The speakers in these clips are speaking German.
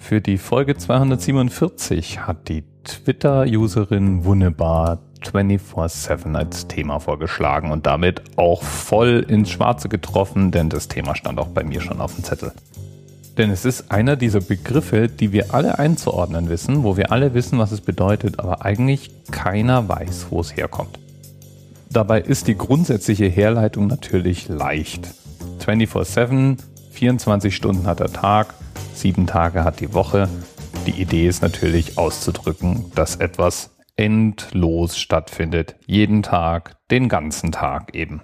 Für die Folge 247 hat die Twitter-Userin Wunnebar 24-7 als Thema vorgeschlagen und damit auch voll ins Schwarze getroffen, denn das Thema stand auch bei mir schon auf dem Zettel. Denn es ist einer dieser Begriffe, die wir alle einzuordnen wissen, wo wir alle wissen, was es bedeutet, aber eigentlich keiner weiß, wo es herkommt. Dabei ist die grundsätzliche Herleitung natürlich leicht. 24-7, 24 Stunden hat der Tag, sieben Tage hat die Woche. Die Idee ist natürlich auszudrücken, dass etwas endlos stattfindet. Jeden Tag, den ganzen Tag eben.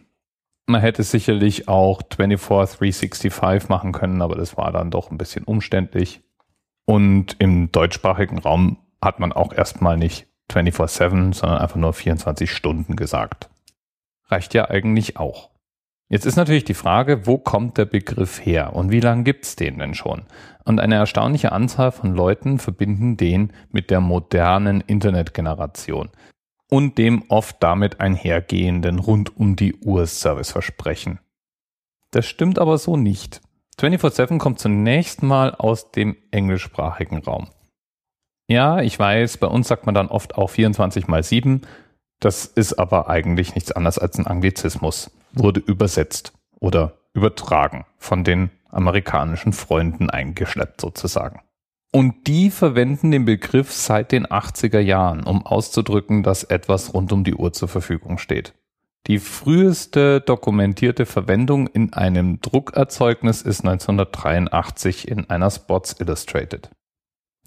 Man hätte sicherlich auch 24 365 machen können, aber das war dann doch ein bisschen umständlich. Und im deutschsprachigen Raum hat man auch erstmal nicht 24-7, sondern einfach nur 24 Stunden gesagt. Reicht ja eigentlich auch. Jetzt ist natürlich die Frage, wo kommt der Begriff her und wie lange gibt's den denn schon? Und eine erstaunliche Anzahl von Leuten verbinden den mit der modernen Internetgeneration und dem oft damit einhergehenden rund um die Uhr Serviceversprechen. Das stimmt aber so nicht. 24-7 kommt zunächst mal aus dem englischsprachigen Raum. Ja, ich weiß, bei uns sagt man dann oft auch 24 mal 7. Das ist aber eigentlich nichts anderes als ein Anglizismus wurde übersetzt oder übertragen von den amerikanischen Freunden eingeschleppt sozusagen. Und die verwenden den Begriff seit den 80er Jahren, um auszudrücken, dass etwas rund um die Uhr zur Verfügung steht. Die früheste dokumentierte Verwendung in einem Druckerzeugnis ist 1983 in einer Spots Illustrated.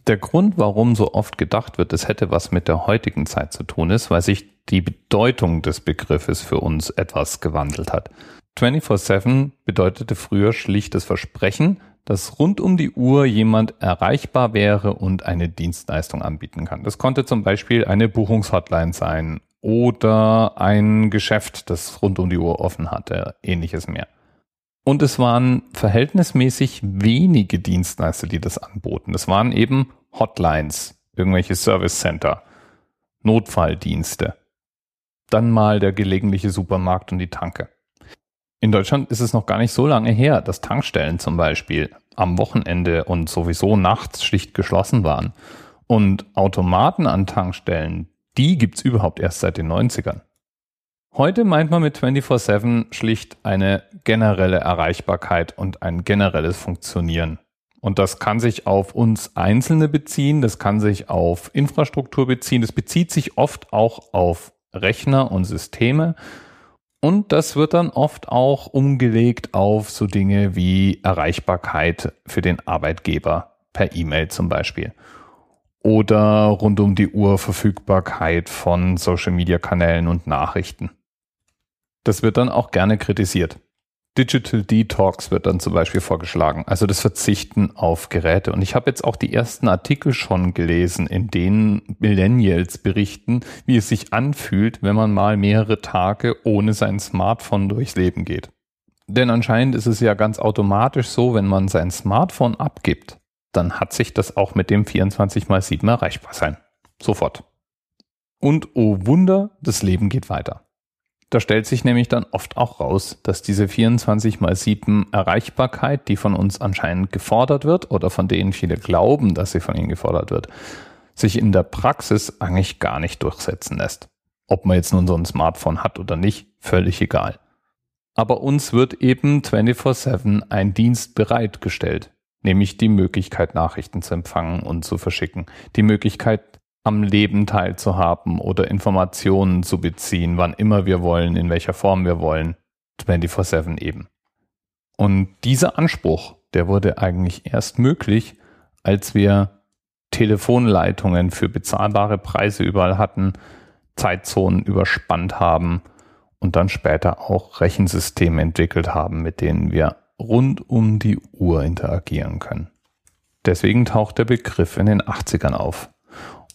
Der Grund, warum so oft gedacht wird, es hätte was mit der heutigen Zeit zu tun, ist, weil sich die Bedeutung des Begriffes für uns etwas gewandelt hat. 24-7 bedeutete früher schlicht das Versprechen, dass rund um die Uhr jemand erreichbar wäre und eine Dienstleistung anbieten kann. Das konnte zum Beispiel eine Buchungshotline sein oder ein Geschäft, das rund um die Uhr offen hatte, ähnliches mehr. Und es waren verhältnismäßig wenige Dienstleister, die das anboten. Das waren eben Hotlines, irgendwelche Service Center, Notfalldienste dann mal der gelegentliche Supermarkt und die Tanke. In Deutschland ist es noch gar nicht so lange her, dass Tankstellen zum Beispiel am Wochenende und sowieso nachts schlicht geschlossen waren. Und Automaten an Tankstellen, die gibt's überhaupt erst seit den 90ern. Heute meint man mit 24-7 schlicht eine generelle Erreichbarkeit und ein generelles Funktionieren. Und das kann sich auf uns Einzelne beziehen, das kann sich auf Infrastruktur beziehen, das bezieht sich oft auch auf Rechner und Systeme. Und das wird dann oft auch umgelegt auf so Dinge wie Erreichbarkeit für den Arbeitgeber per E-Mail zum Beispiel. Oder rund um die Uhr Verfügbarkeit von Social-Media-Kanälen und Nachrichten. Das wird dann auch gerne kritisiert. Digital Detox wird dann zum Beispiel vorgeschlagen, also das Verzichten auf Geräte. Und ich habe jetzt auch die ersten Artikel schon gelesen, in denen Millennials berichten, wie es sich anfühlt, wenn man mal mehrere Tage ohne sein Smartphone durchs Leben geht. Denn anscheinend ist es ja ganz automatisch so, wenn man sein Smartphone abgibt, dann hat sich das auch mit dem 24 x 7 erreichbar sein. Sofort. Und oh Wunder, das Leben geht weiter. Da stellt sich nämlich dann oft auch raus, dass diese 24 mal 7 Erreichbarkeit, die von uns anscheinend gefordert wird oder von denen viele glauben, dass sie von ihnen gefordert wird, sich in der Praxis eigentlich gar nicht durchsetzen lässt. Ob man jetzt nun so ein Smartphone hat oder nicht, völlig egal. Aber uns wird eben 24-7 ein Dienst bereitgestellt, nämlich die Möglichkeit, Nachrichten zu empfangen und zu verschicken, die Möglichkeit, am Leben teilzuhaben oder Informationen zu beziehen, wann immer wir wollen, in welcher Form wir wollen. 24-7 eben. Und dieser Anspruch, der wurde eigentlich erst möglich, als wir Telefonleitungen für bezahlbare Preise überall hatten, Zeitzonen überspannt haben und dann später auch Rechensysteme entwickelt haben, mit denen wir rund um die Uhr interagieren können. Deswegen taucht der Begriff in den 80ern auf